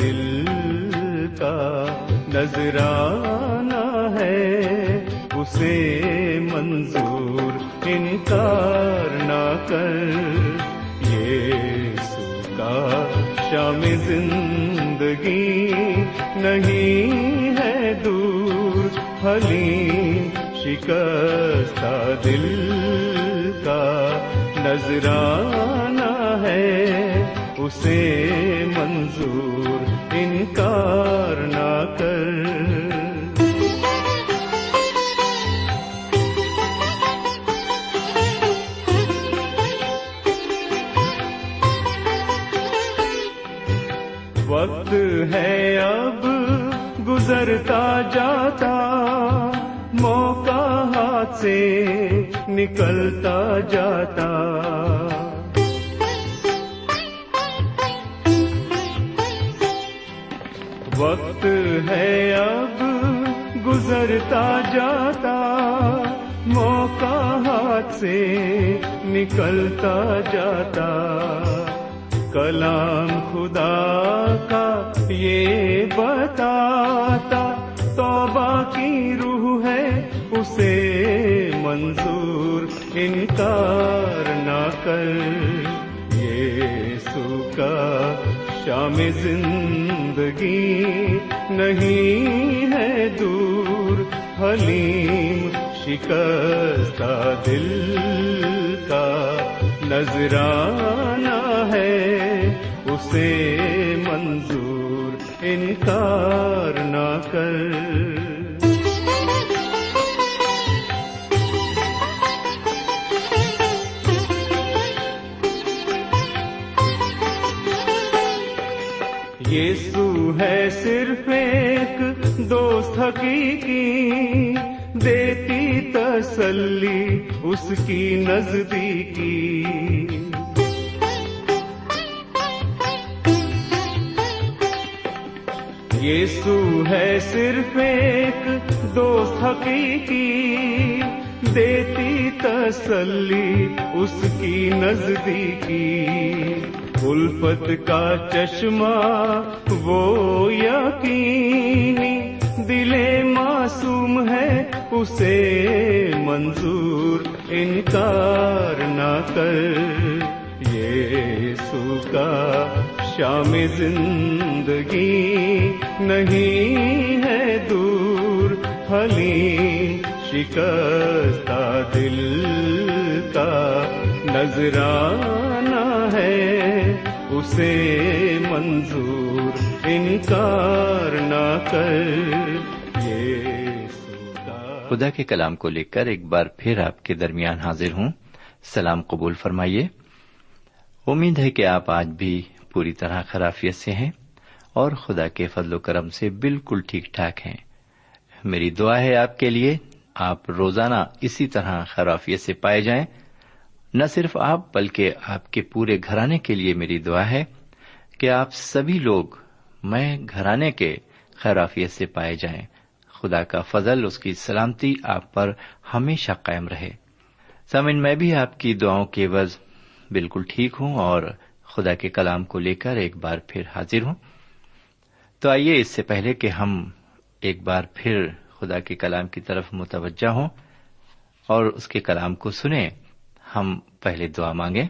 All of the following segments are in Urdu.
دل کا نذرانہ ہے، اسے منظور انکار نہ کر۔ یہ کا شام زندگی نہیں ہے دور حلیم شکستہ دل کا نذرانہ ہے۔ اسے منظور انکار نہ کر۔ وقت ہے اب، گزرتا جاتا۔ موقع ہاتھ سے نکلتا جاتا۔ وقت ہے اب، گزرتا جاتا، موقع ہاتھ سے نکلتا جاتا۔ کلام خدا کا یہ بتاتا، توبہ کی روح ہے، اسے منظور، انکار نہ کر۔ یہ سوکا شام زندگی نہیں ہے دور حلیم شکستہ دل کا نذرانہ ہے اسے منظور انکار نہ کر۔ ہے صرف ایک دوست حقیقی، دیتی تسلی اس کی نزدیکی۔ یسو ہے صرف ایک دوست حقیقی، دیتی تسلی اس کی نزدیکی۔ الفت کا چشمہ، وہ یقینی دل معصوم ہے، اسے منظور انکار نہ کر۔ یہ سوکا شام زندگی نہیں ہے دور، حلیم شکستہ دل کا نذرانہ ہے۔ اسے منظور انکار نہ کر۔ یہ خدا کے کلام کو لے کر ایک بار پھر آپ کے درمیان حاضر ہوں۔ سلام قبول فرمائیے۔ امید ہے کہ آپ آج بھی پوری طرح خرافیت سے ہیں اور خدا کے فضل و کرم سے بالکل ٹھیک ٹھاک ہیں۔ میری دعا ہے آپ کے لیے، آپ روزانہ اسی طرح خرافیت سے پائے جائیں۔ نہ صرف آپ بلکہ آپ کے پورے گھرانے کے لیے میری دعا ہے کہ آپ سبھی لوگ میں گھرانے کے خیرافیت سے پائے جائیں۔ خدا کا فضل، اس کی سلامتی آپ پر ہمیشہ قائم رہے۔ سمن میں بھی آپ کی دعاؤں کے عوض بالکل ٹھیک ہوں اور خدا کے کلام کو لے کر ایک بار پھر حاضر ہوں۔ تو آئیے اس سے پہلے کہ ہم ایک بار پھر خدا کے کلام کی طرف متوجہ ہوں اور اس کے کلام کو سنیں۔ ہم پہلے دعا مانگیں۔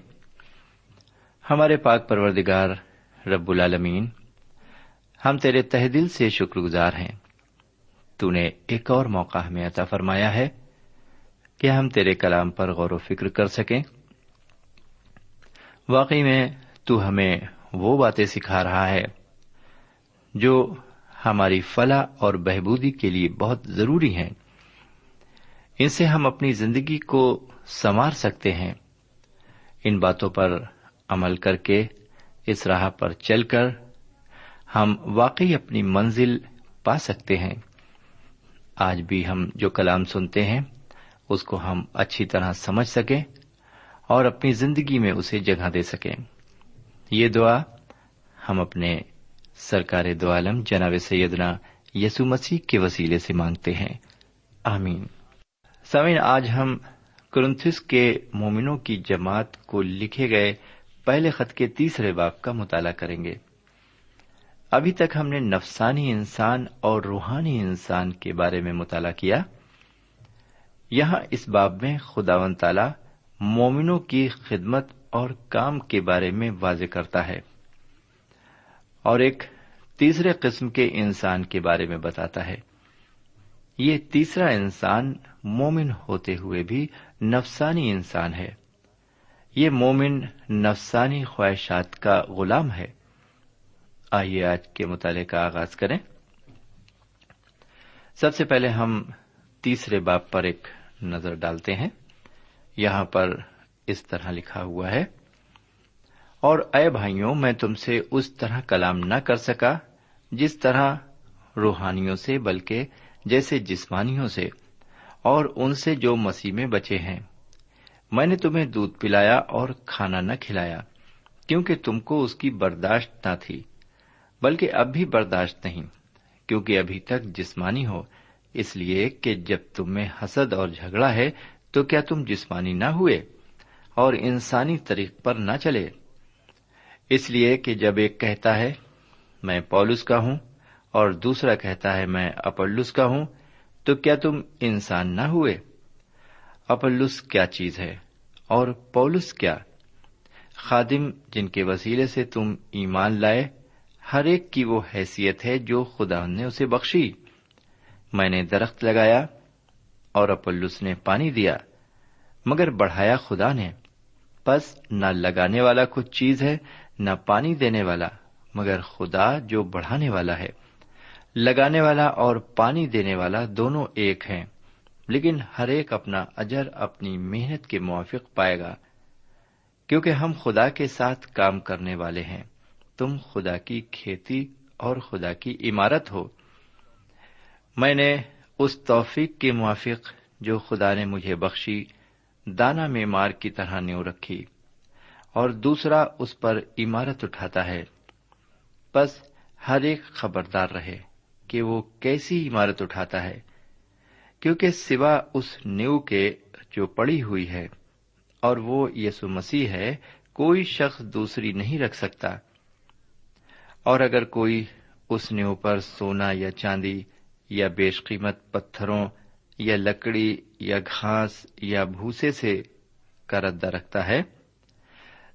ہمارے پاک پروردگار رب العالمین، ہم تیرے تہ دل سے شکر گزار ہیں۔ تو نے ایک اور موقع ہمیں عطا فرمایا ہے کہ ہم تیرے کلام پر غور و فکر کر سکیں۔ واقعی میں تو ہمیں وہ باتیں سکھا رہا ہے جو ہماری فلاح اور بہبودی کے لیے بہت ضروری ہیں۔ ان سے ہم اپنی زندگی کو سنوار سکتے ہیں۔ ان باتوں پر عمل کر کے، اس راہ پر چل کر ہم واقعی اپنی منزل پا سکتے ہیں۔ آج بھی ہم جو کلام سنتے ہیں، اس کو ہم اچھی طرح سمجھ سکیں اور اپنی زندگی میں اسے جگہ دے سکیں۔ یہ دعا ہم اپنے سرکار دو عالم جناب سیدنا یسو مسیح کے وسیلے سے مانگتے ہیں۔ آمین۔ سمین آج ہم کرنتھس کے مومنوں کی جماعت کو لکھے گئے پہلے خط کے تیسرے باپ کا مطالعہ کریں گے۔ ابھی تک ہم نے نفسانی انسان اور روحانی انسان کے بارے میں مطالعہ کیا۔ یہاں اس باب میں خدا و تعالی مومنوں کی خدمت اور کام کے بارے میں واضح کرتا ہے اور ایک تیسرے قسم کے انسان کے بارے میں بتاتا ہے۔ یہ تیسرا انسان مومن ہوتے ہوئے بھی نفسانی انسان ہے۔ یہ مومن نفسانی خواہشات کا غلام ہے۔ آئیے آج کے مطالعے کا آغاز کریں۔ سب سے پہلے ہم تیسرے باپ پر ایک نظر ڈالتے ہیں۔ یہاں پر اس طرح لکھا ہوا ہے، اور اے بھائیوں، میں تم سے اس طرح کلام نہ کر سکا جس طرح روحانیوں سے، بلکہ جیسے جسمانیوں سے اور ان سے جو مسیح میں بچے ہیں۔ میں نے تمہیں دودھ پلایا اور کھانا نہ کھلایا، کیونکہ تم کو اس کی برداشت نہ تھی، بلکہ اب بھی برداشت نہیں، کیونکہ ابھی تک جسمانی ہو۔ اس لیے کہ جب تم میں حسد اور جھگڑا ہے، تو کیا تم جسمانی نہ ہوئے اور انسانی طریق پر نہ چلے؟ اس لیے کہ جب ایک کہتا ہے، میں پولس کا ہوں اور دوسرا کہتا ہے، میں اپلس کا ہوں، تو کیا تم انسان نہ ہوئے؟ اپلس کیا چیز ہے؟ اور پولس کیا؟ خادم، جن کے وسیلے سے تم ایمان لائے، ہر ایک کی وہ حیثیت ہے جو خدا نے اسے بخشی۔ میں نے درخت لگایا اور اپلس نے پانی دیا، مگر بڑھایا خدا نے۔ بس نہ لگانے والا کچھ چیز ہے، نہ پانی دینے والا، مگر خدا جو بڑھانے والا ہے۔ لگانے والا اور پانی دینے والا دونوں ایک ہیں، لیکن ہر ایک اپنا اجر، اپنی محنت کے موافق پائے گا۔ کیونکہ ہم خدا کے ساتھ کام کرنے والے ہیں۔ تم خدا کی کھیتی اور خدا کی عمارت ہو۔ میں نے اس توفیق کے موافق جو خدا نے مجھے بخشی، دانا میں مار کی طرح نیو رکھی، اور دوسرا اس پر عمارت اٹھاتا ہے۔ بس ہر ایک خبردار رہے۔ کہ وہ کیسی عمارت اٹھاتا ہے، کیونکہ سوا اس نیو کے جو پڑی ہوئی ہے، اور وہ یسو مسیح ہے، کوئی شخص دوسری نہیں رکھ سکتا۔ اور اگر کوئی اس نیو پر سونا یا چاندی یا بیش قیمت پتھروں یا لکڑی یا گھاس یا بھوسے سے کا ردا رکھتا ہے،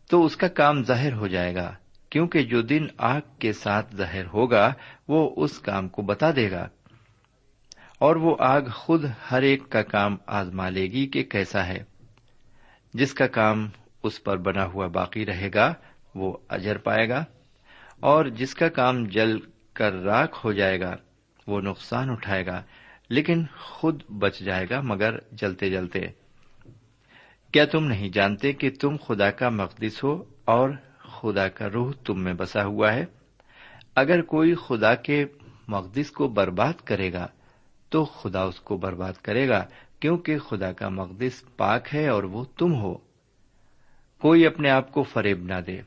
تو اس کا کام ظاہر ہو جائے گا۔ کیونکہ جو دن آگ کے ساتھ ظاہر ہوگا، وہ اس کام کو بتا دے گا۔ اور وہ آگ خود ہر ایک کا کام آزما لے گی کہ کیسا ہے۔ جس کا کام اس پر بنا ہوا باقی رہے گا، وہ اجر پائے گا۔ اور جس کا کام جل کر راک ہو جائے گا، وہ نقصان اٹھائے گا۔ لیکن خود بچ جائے گا، مگر جلتے جلتے۔ کیا تم نہیں جانتے کہ تم خدا کا مقدس ہو اور خدا کا روح تم میں بسا ہوا ہے۔ اگر کوئی خدا کے مقدس کو برباد کرے گا، تو خدا اس کو برباد کرے گا، کیونکہ خدا کا مقدس پاک ہے اور وہ تم ہو۔ کوئی اپنے آپ کو فریب نہ دے۔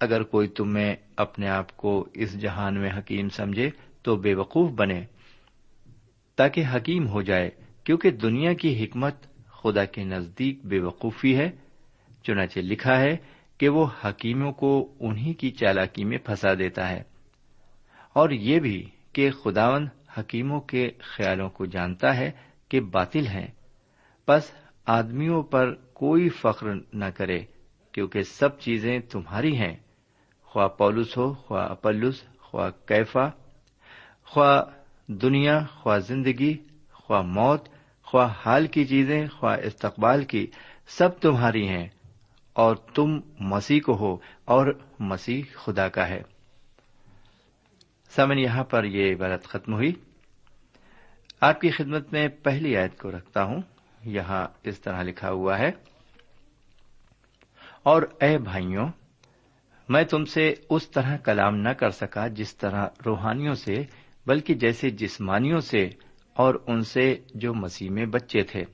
اگر کوئی تم میں اپنے آپ کو اس جہان میں حکیم سمجھے، تو بے وقوف بنے۔ تاکہ حکیم ہو جائے، کیونکہ دنیا کی حکمت خدا کے نزدیک بے وقوفی ہے۔ چنانچہ لکھا ہے کہ وہ حکیموں کو انہی کی چالاکی میں پھنسا دیتا ہے۔ اور یہ بھی کہ خداون حکیموں کے خیالوں کو جانتا ہے کہ باطل ہیں۔ بس آدمیوں پر کوئی فخر نہ کرے، کیونکہ سب چیزیں تمہاری ہیں۔ خواہ پولس ہو، خواہ اپلس خواہ کیفا، خواہ دنیا، خواہ زندگی، خواہ موت، خواہ حال کی چیزیں، خواہ استقبال کی، سب تمہاری ہیں۔ اور تم مسیح کو ہو اور مسیح خدا کا ہے۔ سمن یہاں پر یہ عبارت ختم ہوئی۔ آپ کی خدمت میں پہلی آیت کو رکھتا ہوں۔ یہاں اس طرح لکھا ہوا ہے۔ اور اے بھائیوں، میں تم سے اس طرح کلام نہ کر سکا جس طرح روحانیوں سے، بلکہ جیسے جسمانیوں سے اور ان سے جو مسیح میں بچے تھے۔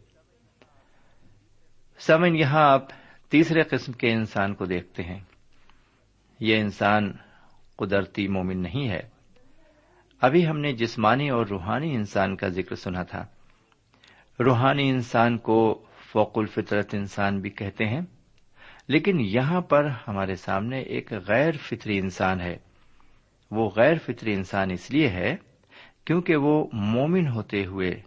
سمن یہاں آپ تیسرے قسم کے انسان کو دیکھتے ہیں۔ یہ انسان قدرتی مومن نہیں ہے۔ ابھی ہم نے جسمانی اور روحانی انسان کا ذکر سنا تھا۔ روحانی انسان کو فوق الفطرت انسان بھی کہتے ہیں۔ لیکن یہاں پر ہمارے سامنے ایک غیر فطری انسان ہے۔ وہ غیر فطری انسان اس لیے ہے کیونکہ وہ مومن ہوتے ہوئے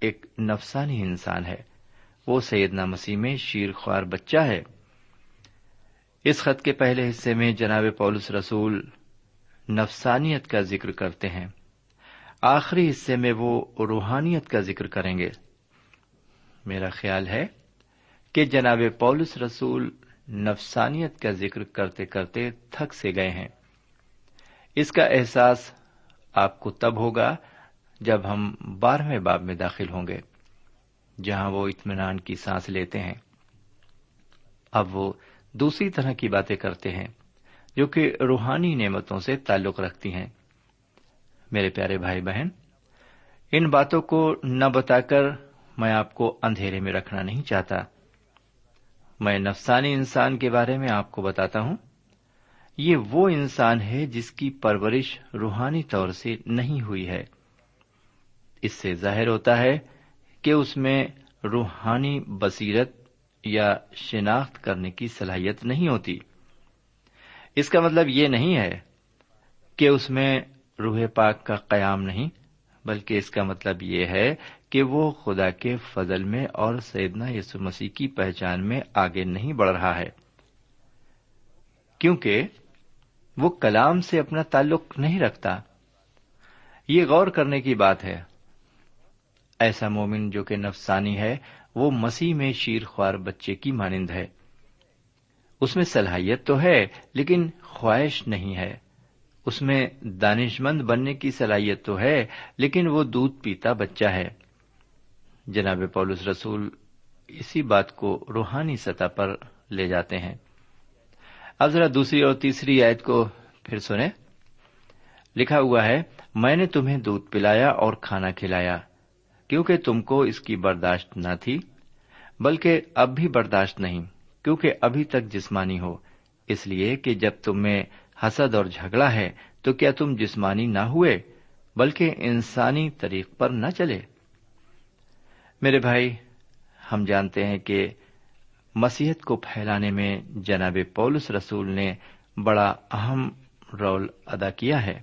ایک نفسانی انسان ہے۔ وہ سیدنا مسیح میں شیر خوار بچہ ہے۔ اس خط کے پہلے حصے میں جناب پولس رسول نفسانیت کا ذکر کرتے ہیں۔ آخری حصے میں وہ روحانیت کا ذکر کریں گے۔ میرا خیال ہے کہ جناب پولس رسول نفسانیت کا ذکر کرتے کرتے تھک سے گئے ہیں۔ اس کا احساس آپ کو تب ہوگا جب ہم بارہویں باب میں داخل ہوں گے۔ جہاں وہ اطمینان کی سانس لیتے ہیں۔ اب وہ دوسری طرح کی باتیں کرتے ہیں جو کہ روحانی نعمتوں سے تعلق رکھتی ہیں۔ میرے پیارے بھائی بہن، ان باتوں کو نہ بتا کر میں آپ کو اندھیرے میں رکھنا نہیں چاہتا۔ میں نفسانی انسان کے بارے میں آپ کو بتاتا ہوں۔ یہ وہ انسان ہے جس کی پرورش روحانی طور سے نہیں ہوئی ہے۔ اس سے ظاہر ہوتا ہے کہ اس میں روحانی بصیرت یا شناخت کرنے کی صلاحیت نہیں ہوتی۔ اس کا مطلب یہ نہیں ہے کہ اس میں روح پاک کا قیام نہیں، بلکہ اس کا مطلب یہ ہے کہ وہ خدا کے فضل میں اور سیدنا یسو مسیح کی پہچان میں آگے نہیں بڑھ رہا ہے۔ کیونکہ وہ کلام سے اپنا تعلق نہیں رکھتا۔ یہ غور کرنے کی بات ہے۔ ایسا مومن جو کہ نفسانی ہے، وہ مسیح میں شیر خوار بچے کی مانند ہے۔ اس میں صلاحیت تو ہے، لیکن خواہش نہیں ہے۔ اس میں دانش مند بننے کی صلاحیت تو ہے، لیکن وہ دودھ پیتا بچہ ہے۔ جناب پولس رسول اسی بات کو روحانی سطح پر لے جاتے ہیں۔ اب ذرا دوسری اور تیسری آیت کو پھر سنیں۔ لکھا ہوا ہے، میں نے تمہیں دودھ پلایا اور کھانا کھلایا۔ کیونکہ تم کو اس کی برداشت نہ تھی، بلکہ اب بھی برداشت نہیں، کیونکہ ابھی تک جسمانی ہو۔ اس لیے کہ جب تم میں حسد اور جھگڑا ہے، تو کیا تم جسمانی نہ ہوئے، بلکہ انسانی طریق پر نہ چلے؟ میرے بھائی، ہم جانتے ہیں کہ مسیحت کو پھیلانے میں جناب پولس رسول نے بڑا اہم رول ادا کیا ہے۔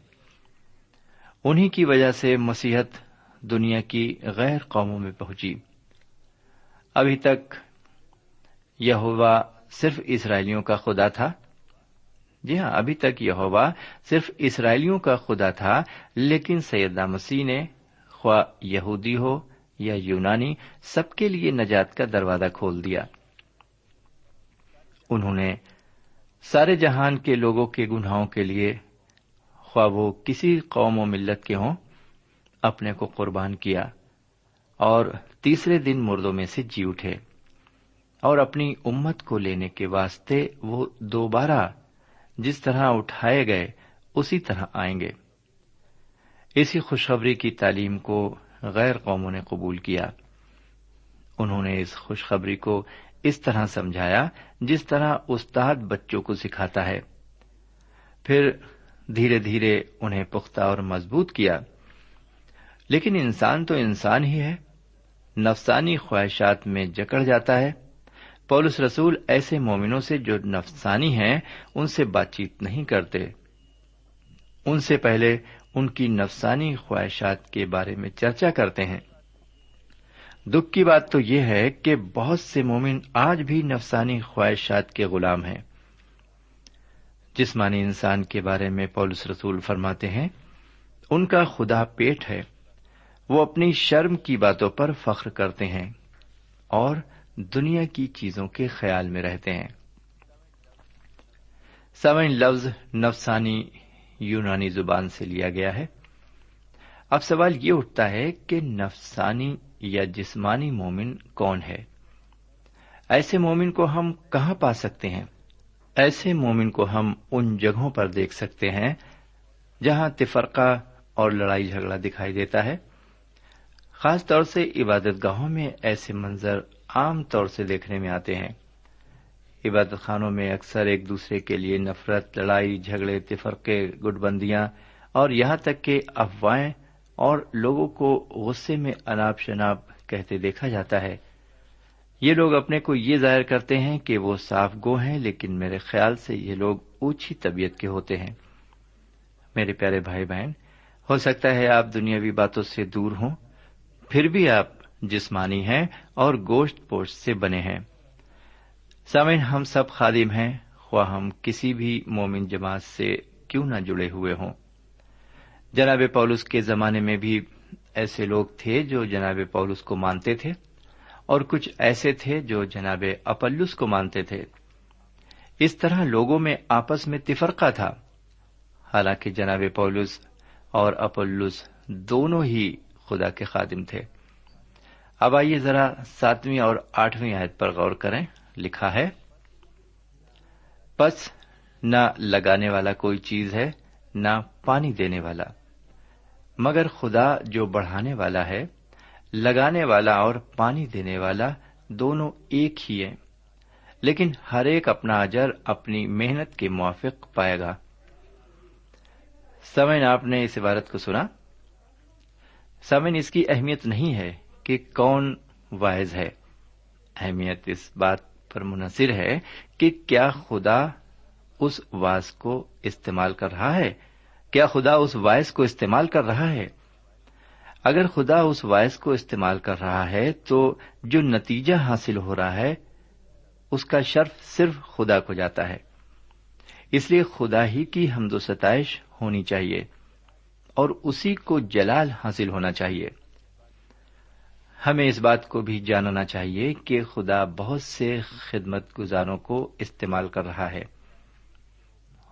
انہی کی وجہ سے مسیحت دنیا کی غیر قوموں میں پہنچی۔ ابھی تک یہ صرف اسرائیلیوں کا خدا تھا۔ جی ہاں ابھی تک یہ صرف اسرائیلیوں کا خدا تھا، لیکن سیدہ مسیح نے، خواہ یہودی ہو یا یونانی، سب کے لیے نجات کا دروازہ کھول دیا۔ انہوں نے سارے جہان کے لوگوں کے گناہوں کے لیے، خواہ وہ کسی قوم و ملت کے ہوں اپنے کو قربان کیا اور تیسرے دن مردوں میں سے جی اٹھے اور اپنی امت کو لینے کے واسطے وہ دوبارہ جس طرح اٹھائے گئے اسی طرح آئیں گے۔ اسی خوشخبری کی تعلیم کو غیر قوموں نے قبول کیا۔ انہوں نے اس خوشخبری کو اس طرح سمجھایا جس طرح استاد بچوں کو سکھاتا ہے۔ پھر دھیرے دھیرے انہیں پختہ اور مضبوط کیا۔ لیکن انسان تو انسان ہی ہے۔ نفسانی خواہشات میں جکڑ جاتا ہے۔ پولس رسول ایسے مومنوں سے جو نفسانی ہیں، ان سے بات چیت نہیں کرتے۔ ان سے پہلے ان کی نفسانی خواہشات کے بارے میں چرچا کرتے ہیں۔ دکھ کی بات تو یہ ہے کہ بہت سے مومن آج بھی نفسانی خواہشات کے غلام ہیں۔ جسمانی انسان کے بارے میں پولس رسول فرماتے ہیں، ان کا خدا پیٹ ہے۔ وہ اپنی شرم کی باتوں پر فخر کرتے ہیں اور دنیا کی چیزوں کے خیال میں رہتے ہیں۔ سمن لفظ نفسانی یونانی زبان سے لیا گیا ہے۔ اب سوال یہ اٹھتا ہے کہ نفسانی یا جسمانی مومن کون ہے؟ ایسے مومن کو ہم کہاں پا سکتے ہیں؟ ایسے مومن کو ہم ان جگہوں پر دیکھ سکتے ہیں جہاں تفرقہ اور لڑائی جھگڑا دکھائی دیتا ہے۔ خاص طور سے عبادت گاہوں میں ایسے منظر عام طور سے دیکھنے میں آتے ہیں۔ عبادت خانوں میں اکثر ایک دوسرے کے لیے نفرت، لڑائی، جھگڑے، تفرقے گٹ بندیاں اور یہاں تک کہ افواہیں اور لوگوں کو غصے میں اناپ شناب کہتے دیکھا جاتا ہے۔ یہ لوگ اپنے کو یہ ظاہر کرتے ہیں کہ وہ صاف گو ہیں، لیکن میرے خیال سے یہ لوگ اونچی طبیعت کے ہوتے ہیں۔ میرے پیارے بھائی بہن، ہو سکتا ہے آپ دنیاوی باتوں سے دور ہوں پھر بھی آپ جسمانی ہیں اور گوشت پوشت سے بنے ہیں۔ سامن ہم سب خادم ہیں، خواہ ہم کسی بھی مومن جماعت سے کیوں نہ جڑے ہوئے ہوں۔ جناب پولس کے زمانے میں بھی ایسے لوگ تھے جو جناب پولس کو مانتے تھے اور کچھ ایسے تھے جو جناب اپلس کو مانتے تھے۔ اس طرح لوگوں میں آپس میں تفرقہ تھا۔ حالانکہ جناب پولس اور اپلس دونوں ہی خدا کے خادم تھے۔ اب آئیے ذرا ساتویں اور آٹھویں عہد پر غور کریں۔ لکھا ہے، پس نہ لگانے والا کوئی چیز ہے، نہ پانی دینے والا۔ مگر خدا جو بڑھانے والا ہے، لگانے والا اور پانی دینے والا دونوں ایک ہی ہیں۔ لیکن ہر ایک اپنا اجر، اپنی محنت کے موافق پائے گا۔ سمن آپ نے اس عبارت کو سنا؟ سمن اس کی اہمیت نہیں ہے کہ کون واحض ہے۔ اہمیت اس بات پر منحصر ہے کہ کیا خدا اس واس کو استعمال کر رہا ہے؟ کیا خدا اس وائس کو استعمال کر رہا ہے؟ اگر خدا اس وائس کو استعمال کر رہا ہے تو جو نتیجہ حاصل ہو رہا ہے، اس کا شرف صرف خدا کو جاتا ہے۔ اس لیے خدا ہی کی حمد و ستائش ہونی چاہیے۔ اور اسی کو جلال حاصل ہونا چاہیے۔ ہمیں اس بات کو بھی جاننا چاہیے کہ خدا بہت سے خدمت گزاروں کو استعمال کر رہا ہے۔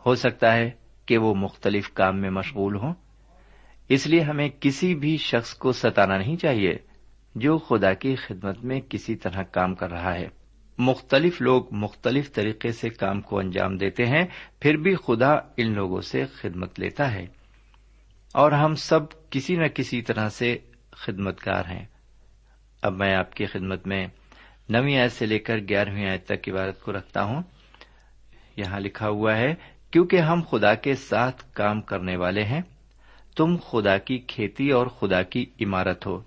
ہو سکتا ہے کہ وہ مختلف کام میں مشغول ہوں۔ اس لیے ہمیں کسی بھی شخص کو ستانا نہیں چاہیے جو خدا کی خدمت میں کسی طرح کام کر رہا ہے۔ مختلف لوگ مختلف طریقے سے کام کو انجام دیتے ہیں، پھر بھی خدا ان لوگوں سے خدمت لیتا ہے۔ اور ہم سب کسی نہ کسی طرح سے خدمت گار ہیں۔ اب میں آپ کی خدمت میں نویں آیت سے لے کر گیارہویں آیت تک عبارت کو رکھتا ہوں۔ یہاں لکھا ہوا ہے، کیونکہ ہم خدا کے ساتھ کام کرنے والے ہیں، تم خدا کی کھیتی اور خدا کی عمارت ہو۔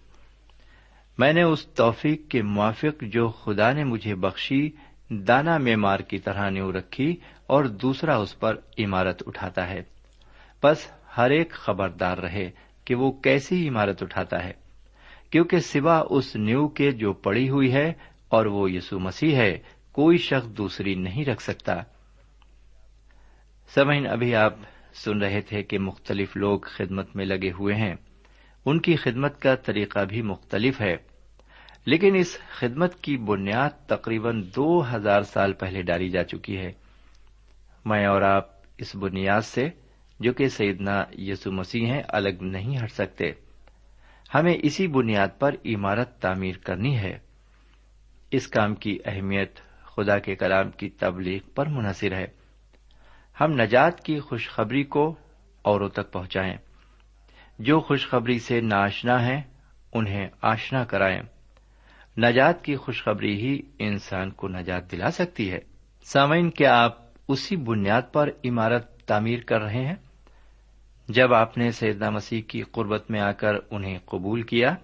میں نے اس توفیق کے موافق جو خدا نے مجھے بخشی، دانا معمار کی طرح نیو رکھی اور دوسرا اس پر عمارت اٹھاتا ہے۔ بس ہر ایک خبردار رہے کہ وہ کیسی عمارت اٹھاتا ہے، کیونکہ سوا اس نیو کے جو پڑی ہوئی ہے اور وہ یسو مسیح ہے، کوئی شخص دوسری نہیں رکھ سکتا۔ سمعین ابھی آپ سن رہے تھے کہ مختلف لوگ خدمت میں لگے ہوئے ہیں۔ ان کی خدمت کا طریقہ بھی مختلف ہے۔ لیکن اس خدمت کی بنیاد تقریباً دو ہزار سال پہلے ڈالی جا چکی ہے۔ میں اور آپ اس بنیاد سے جو کہ سیدنا یسو مسیح ہیں، الگ نہیں ہٹ سکتے۔ ہمیں اسی بنیاد پر عمارت تعمیر کرنی ہے۔ اس کام کی اہمیت خدا کے کلام کی تبلیغ پر منحصر ہے۔ ہم نجات کی خوشخبری کو اوروں تک پہنچائیں۔ جو خوشخبری سے ناشنا ہے انہیں آشنا کرائیں۔ نجات کی خوشخبری ہی انسان کو نجات دلا سکتی ہے۔ سامعین، کیا آپ اسی بنیاد پر عمارت تعمیر کر رہے ہیں؟ جب آپ نے سیدنا مسیح کی قربت میں آ کر انہیں قبول کیا،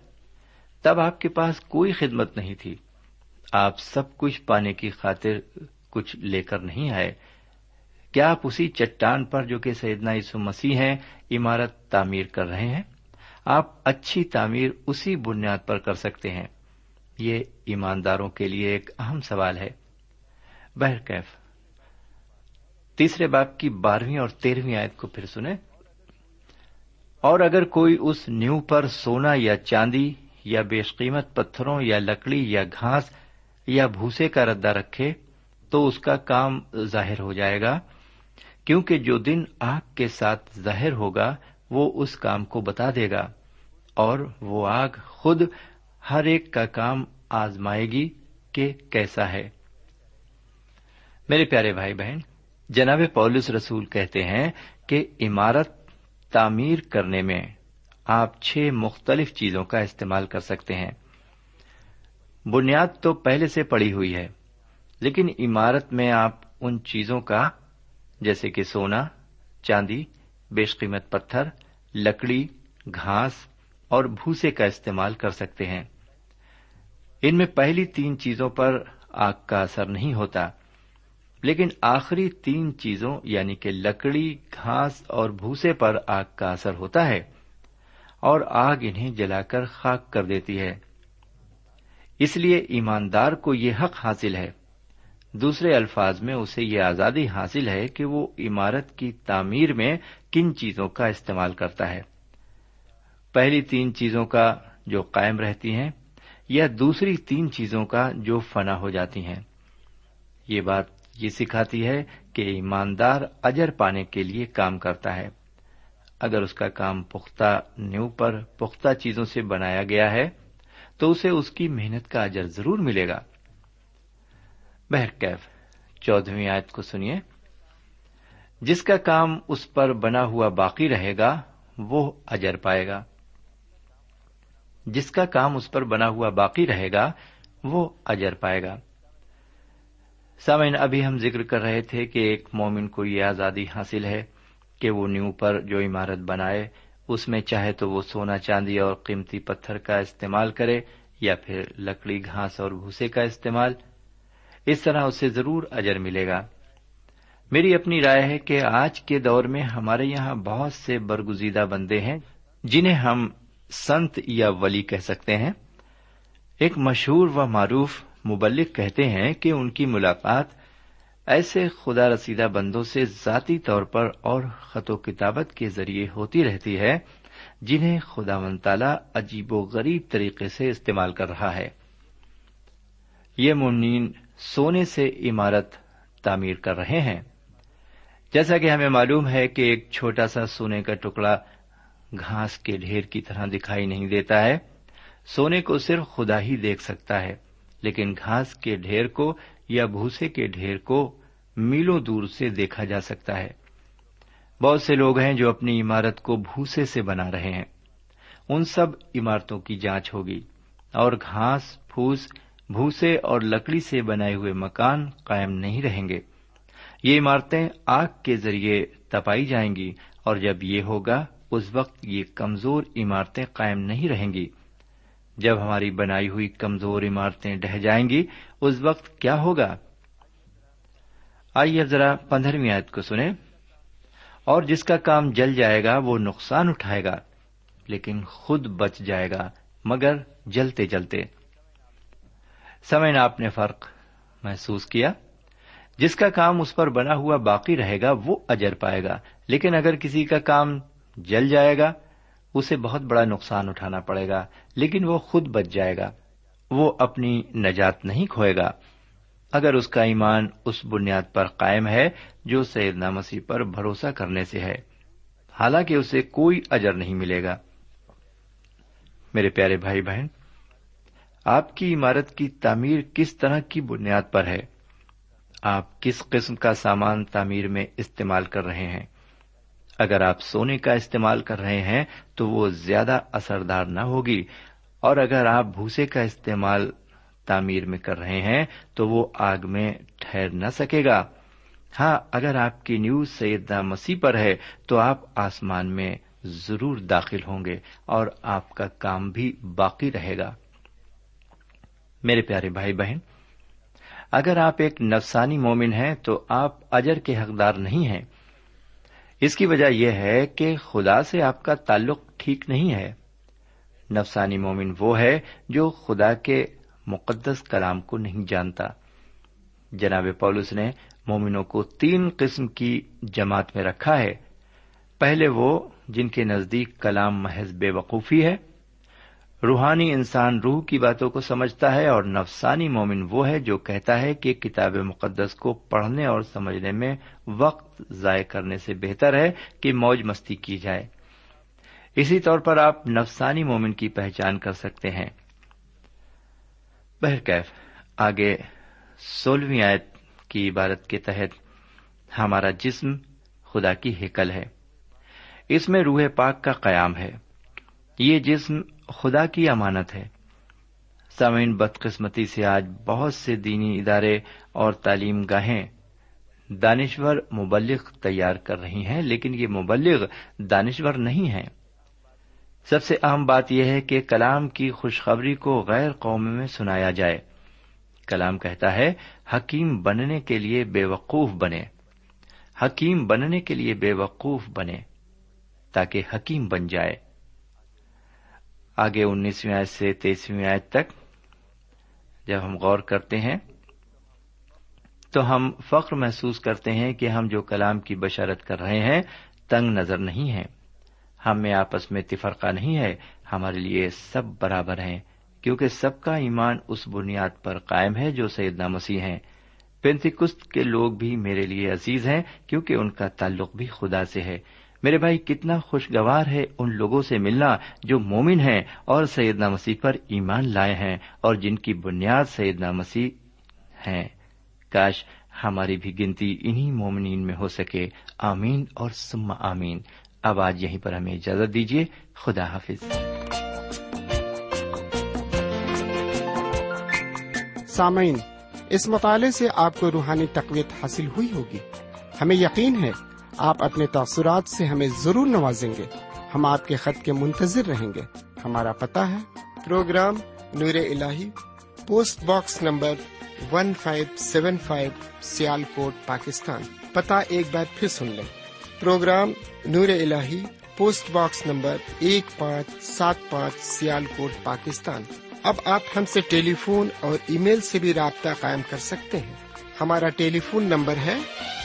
تب آپ کے پاس کوئی خدمت نہیں تھی۔ آپ سب کچھ پانے کی خاطر کچھ لے کر نہیں آئے۔ کیا آپ اسی چٹان پر جو کہ سیدنا یسو مسیح ہیں، عمارت تعمیر کر رہے ہیں؟ آپ اچھی تعمیر اسی بنیاد پر کر سکتے ہیں۔ یہ ایمانداروں کے لیے ایک اہم سوال ہے۔ بہرکیف، تیسرے باپ کی بارہویں اور تیرہویں آیت کو پھر سنیں۔ اور اگر کوئی اس نیو پر سونا یا چاندی یا بیش قیمت پتھروں یا لکڑی یا گھاس یا بھوسے کا ردا رکھے تو اس کا کام ظاہر ہو جائے گا، کیونکہ جو دن آگ کے ساتھ ظاہر ہوگا، وہ اس کام کو بتا دے گا، اور وہ آگ خود ہر ایک کا کام آزمائے گی کہ کیسا ہے۔ میرے پیارے بھائی بہن، جناب پولس رسول کہتے ہیں کہ عمارت تعمیر کرنے میں آپ چھ مختلف چیزوں کا استعمال کر سکتے ہیں۔ بنیاد تو پہلے سے پڑی ہوئی ہے، لیکن عمارت میں آپ ان چیزوں کا، جیسے کہ سونا، چاندی، بیش قیمت پتھر، لکڑی، گھاس اور بھوسے کا استعمال کر سکتے ہیں۔ ان میں پہلی تین چیزوں پر آگ کا اثر نہیں ہوتا۔ لیکن آخری تین چیزوں یعنی کہ لکڑی، گھاس اور بھوسے پر آگ کا اثر ہوتا ہے اور آگ انہیں جلا کر خاک کر دیتی ہے۔ اس لیے ایماندار کو یہ حق حاصل ہے۔ دوسرے الفاظ میں اسے یہ آزادی حاصل ہے کہ وہ عمارت کی تعمیر میں کن چیزوں کا استعمال کرتا ہے۔ پہلی تین چیزوں کا جو قائم رہتی ہیں، یا دوسری تین چیزوں کا جو فنا ہو جاتی ہیں۔ یہ بات یہ سکھاتی ہے کہ ایماندار اجر پانے کے لیے کام کرتا ہے۔ اگر اس کا کام پختہ نیو پر پختہ چیزوں سے بنایا گیا ہے، تو اسے اس کی محنت کا اجر ضرور ملے گا۔ بہرکیف چودہویں آیت کو سنیے۔ جس کا کام اس پر بنا ہوا باقی رہے گا، وہ اجر پائے گا۔ جس کا کام اس پر بنا ہوا باقی رہے گا، وہ اجر پائے گا۔ سامعین، ابھی ہم ذکر کر رہے تھے کہ ایک مومن کو یہ آزادی حاصل ہے کہ وہ نیو پر جو عمارت بنائے، اس میں چاہے تو وہ سونا، چاندی اور قیمتی پتھر کا استعمال کرے یا پھر لکڑی، گھاس اور بھوسے کا استعمال، اس طرح اسے ضرور اجر ملے گا۔ میری اپنی رائے ہے کہ آج کے دور میں ہمارے یہاں بہت سے برگزیدہ بندے ہیں جنہیں ہم سنت یا ولی کہہ سکتے ہیں۔ ایک مشہور و معروف مبلک کہتے ہیں کہ ان کی ملاقات ایسے خدا رسیدہ بندوں سے ذاتی طور پر اور خط و کتابت کے ذریعے ہوتی رہتی ہے، جنہیں خدا من تعالی عجیب و غریب طریقے سے استعمال کر رہا ہے۔ یہ منین سونے سے عمارت تعمیر کر رہے ہیں۔ جیسا کہ ہمیں معلوم ہے کہ ایک چھوٹا سا سونے کا ٹکڑا گھاس کے ڈھیر کی طرح دکھائی نہیں دیتا ہے، سونے کو صرف خدا ہی دیکھ سکتا ہے۔ لیکن گھاس کے ڈھیر کو یا بھوسے کے ڈھیر کو میلوں دور سے دیکھا جا سکتا ہے۔ بہت سے لوگ ہیں جو اپنی عمارت کو بھوسے سے بنا رہے ہیں۔ ان سب عمارتوں کی جانچ ہوگی اور گھاس، پھوس، بھوسے اور لکڑی سے بنائے ہوئے مکان قائم نہیں رہیں گے۔ یہ عمارتیں آگ کے ذریعے تپائی جائیں گی اور جب یہ ہوگا، اس وقت یہ کمزور عمارتیں قائم نہیں رہیں گی۔ جب ہماری بنائی ہوئی کمزور عمارتیں ڈہ جائیں گی، اس وقت کیا ہوگا؟ آئیے اب ذرا پندرہویں آیت کو سنیں۔ اور جس کا کام جل جائے گا، وہ نقصان اٹھائے گا، لیکن خود بچ جائے گا، مگر جلتے جلتے۔ سمے آپ نے فرق محسوس کیا؟ جس کا کام اس پر بنا ہوا باقی رہے گا، وہ اجر پائے گا، لیکن اگر کسی کا کام جل جائے گا اسے بہت بڑا نقصان اٹھانا پڑے گا، لیکن وہ خود بچ جائے گا۔ وہ اپنی نجات نہیں کھوئے گا۔ اگر اس کا ایمان اس بنیاد پر قائم ہے جو سید مسیح پر بھروسہ کرنے سے ہے، حالانکہ اسے کوئی اجر نہیں ملے گا۔ میرے پیارے بھائی بہن، آپ کی عمارت کی تعمیر کس طرح کی بنیاد پر ہے؟ آپ کس قسم کا سامان تعمیر میں استعمال کر رہے ہیں؟ اگر آپ سونے کا استعمال کر رہے ہیں تو وہ زیادہ اثردار نہ ہوگی اور اگر آپ بھوسے کا استعمال تعمیر میں کر رہے ہیں تو وہ آگ میں ٹھہر نہ سکے گا۔ ہاں اگر آپ کی نیوز سیدہ مسیح پر ہے تو آپ آسمان میں ضرور داخل ہوں گے اور آپ کا کام بھی باقی رہے گا۔ میرے پیارے بھائی بہن، اگر آپ ایک نفسانی مومن ہیں تو آپ اجر کے حقدار نہیں ہیں۔ اس کی وجہ یہ ہے کہ خدا سے آپ کا تعلق ٹھیک نہیں ہے۔ نفسانی مومن وہ ہے جو خدا کے مقدس کلام کو نہیں جانتا۔ جناب پولس نے مومنوں کو تین قسم کی جماعت میں رکھا ہے۔ پہلے وہ جن کے نزدیک کلام محض بے وقوفی ہے روحانی انسان روح کی باتوں کو سمجھتا ہے اور نفسانی مومن وہ ہے جو کہتا ہے کہ کتاب مقدس کو پڑھنے اور سمجھنے میں وقت ضائع کرنے سے بہتر ہے کہ موج مستی کی جائے۔ اسی طور پر آپ نفسانی مومن کی پہچان کر سکتے ہیں۔ بہرکیف، آگے سولہویں آیت کی عبارت کے تحت ہمارا جسم خدا کی ہیکل ہے۔ اس میں روح پاک کا قیام ہے۔ یہ جسم خدا کی امانت ہے۔ سامعین، بدقسمتی سے آج بہت سے دینی ادارے اور تعلیم گاہیں دانشور مبلغ تیار کر رہی ہیں، لیکن یہ مبلغ دانشور نہیں ہیں۔ سب سے اہم بات یہ ہے کہ کلام کی خوشخبری کو غیر قوم میں سنایا جائے۔ کلام کہتا ہے، حکیم بننے کے لیے بے وقوف بنے۔ حکیم بننے کے لیے بے وقوف بنے تاکہ حکیم بن جائے۔ آگے انیسویں آیت سے تیسویں آیت تک جب ہم غور کرتے ہیں، تو ہم فخر محسوس کرتے ہیں کہ ہم جو کلام کی بشارت کر رہے ہیں، تنگ نظر نہیں ہیں۔ ہم میں آپس میں تفرقہ نہیں ہے، ہمارے لیے سب برابر ہیں، کیونکہ سب کا ایمان اس بنیاد پر قائم ہے جو سیدنا مسیح ہیں۔ پینتیکست کے لوگ بھی میرے لیے عزیز ہیں، کیونکہ ان کا تعلق بھی خدا سے ہے۔ میرے بھائی، کتنا خوشگوار ہے ان لوگوں سے ملنا جو مومن ہیں اور سیدنا مسیح پر ایمان لائے ہیں اور جن کی بنیاد سیدنا مسیح ہیں کاش ہماری بھی گنتی انہی مومنین میں ہو سکے۔ آمین اور سما آمین۔ اب آج یہیں پر ہمیں اجازت دیجیے خدا حافظ۔ سامعین، اس مطالعے سے آپ کو روحانی تقویت حاصل ہوئی ہوگی۔ ہمیں یقین ہے آپ اپنے تاثرات سے ہمیں ضرور نوازیں گے۔ ہم آپ کے خط کے منتظر رہیں گے۔ ہمارا پتا ہے۔ پروگرام نور ال post box number one five seven five Sialkot Pakistan. پتا ایک بار پھر سن لیں۔ پروگرام نور ال پوسٹ باکس نمبر ایک پانچ سات پانچ سیال کوٹ پاکستان۔ اب آپ ہم سے ٹیلی فون اور ای میل سے بھی رابطہ قائم کر سکتے ہیں۔ ہمارا ٹیلی فون نمبر ہے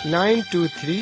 nine two three